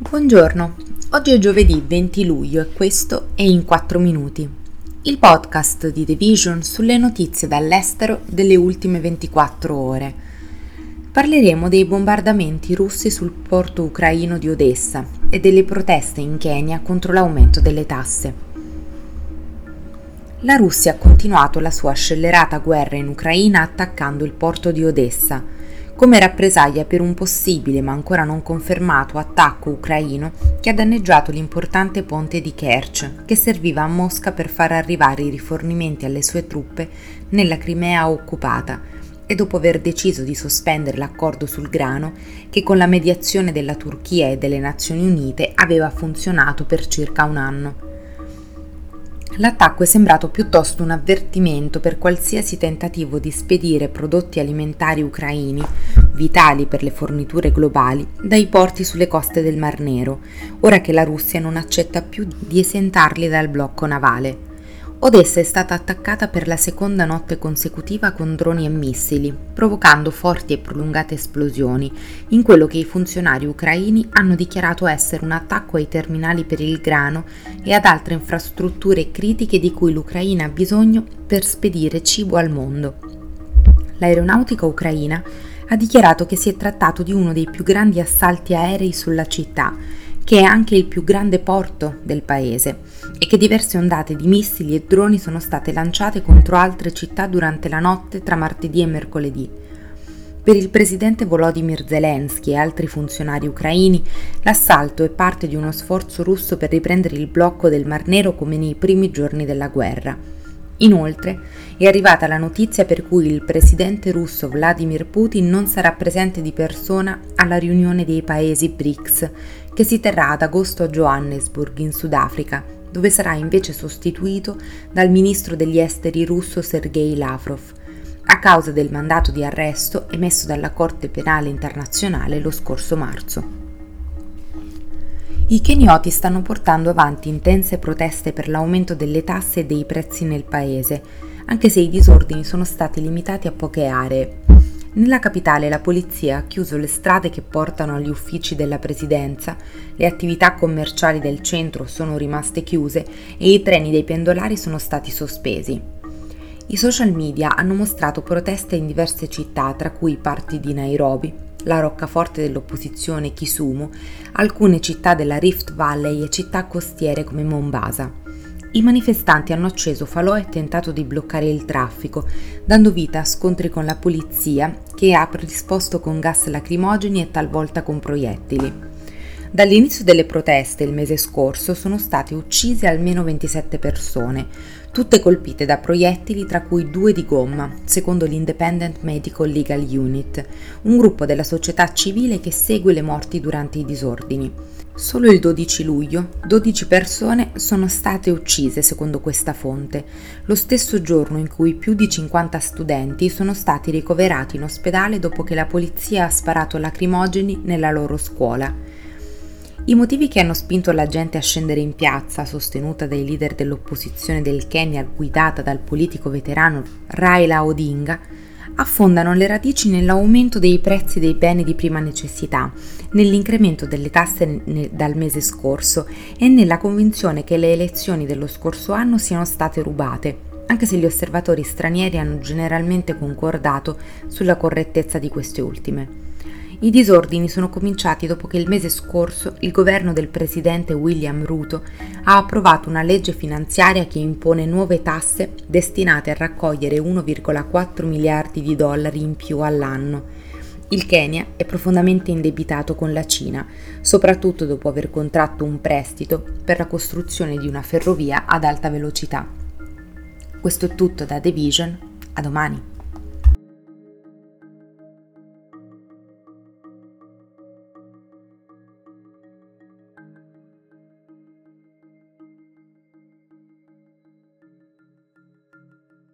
Buongiorno, oggi è giovedì 20 luglio e questo è In 4 Minuti, il podcast di The Vision sulle notizie dall'estero delle ultime 24 ore. Parleremo dei bombardamenti russi sul porto ucraino di Odessa e delle proteste in Kenya contro l'aumento delle tasse. La Russia ha continuato la sua scellerata guerra in Ucraina attaccando il porto di Odessa come rappresaglia per un possibile ma ancora non confermato attacco ucraino che ha danneggiato l'importante ponte di Kerch, che serviva a Mosca per far arrivare i rifornimenti alle sue truppe nella Crimea occupata e dopo aver deciso di sospendere l'accordo sul grano che con la mediazione della Turchia e delle Nazioni Unite aveva funzionato per circa un anno. L'attacco è sembrato piuttosto un avvertimento per qualsiasi tentativo di spedire prodotti alimentari ucraini, vitali per le forniture globali, dai porti sulle coste del Mar Nero, ora che la Russia non accetta più di esentarli dal blocco navale. Odessa è stata attaccata per la seconda notte consecutiva con droni e missili, provocando forti e prolungate esplosioni, in quello che i funzionari ucraini hanno dichiarato essere un attacco ai terminali per il grano e ad altre infrastrutture critiche di cui l'Ucraina ha bisogno per spedire cibo al mondo. L'aeronautica ucraina ha dichiarato che si è trattato di uno dei più grandi assalti aerei sulla città che è anche il più grande porto del paese e che diverse ondate di missili e droni sono state lanciate contro altre città durante la notte tra martedì e mercoledì. Per il presidente Volodymyr Zelensky e altri funzionari ucraini, l'assalto è parte di uno sforzo russo per riprendere il blocco del Mar Nero come nei primi giorni della guerra. Inoltre è arrivata la notizia per cui il presidente russo Vladimir Putin non sarà presente di persona alla riunione dei paesi BRICS che si terrà ad agosto a Johannesburg in Sudafrica, dove sarà invece sostituito dal ministro degli esteri russo Sergei Lavrov, a causa del mandato di arresto emesso dalla Corte Penale Internazionale lo scorso marzo. I kenioti stanno portando avanti intense proteste per l'aumento delle tasse e dei prezzi nel paese, anche se i disordini sono stati limitati a poche aree. Nella capitale la polizia ha chiuso le strade che portano agli uffici della presidenza, le attività commerciali del centro sono rimaste chiuse e i treni dei pendolari sono stati sospesi. I social media hanno mostrato proteste in diverse città, tra cui parti di Nairobi, la roccaforte dell'opposizione Kisumu, alcune città della Rift Valley e città costiere come Mombasa. I manifestanti hanno acceso falò e tentato di bloccare il traffico, dando vita a scontri con la polizia che ha risposto con gas lacrimogeni e talvolta con proiettili. Dall'inizio delle proteste il mese scorso sono state uccise almeno 27 persone, tutte colpite da proiettili tra cui due di gomma, secondo l'Independent Medical Legal Unit, un gruppo della società civile che segue le morti durante i disordini. Solo il 12 luglio 12 persone sono state uccise secondo questa fonte, lo stesso giorno in cui più di 50 studenti sono stati ricoverati in ospedale dopo che la polizia ha sparato lacrimogeni nella loro scuola. I motivi che hanno spinto la gente a scendere in piazza, sostenuta dai leader dell'opposizione del Kenya guidata dal politico veterano Raila Odinga, affondano le radici nell'aumento dei prezzi dei beni di prima necessità, nell'incremento delle tasse dal mese scorso e nella convinzione che le elezioni dello scorso anno siano state rubate, anche se gli osservatori stranieri hanno generalmente concordato sulla correttezza di queste ultime. I disordini sono cominciati dopo che il mese scorso il governo del presidente William Ruto ha approvato una legge finanziaria che impone nuove tasse destinate a raccogliere 1,4 miliardi di dollari in più all'anno. Il Kenya è profondamente indebitato con la Cina, soprattutto dopo aver contratto un prestito per la costruzione di una ferrovia ad alta velocità. Questo è tutto da The Vision, a domani.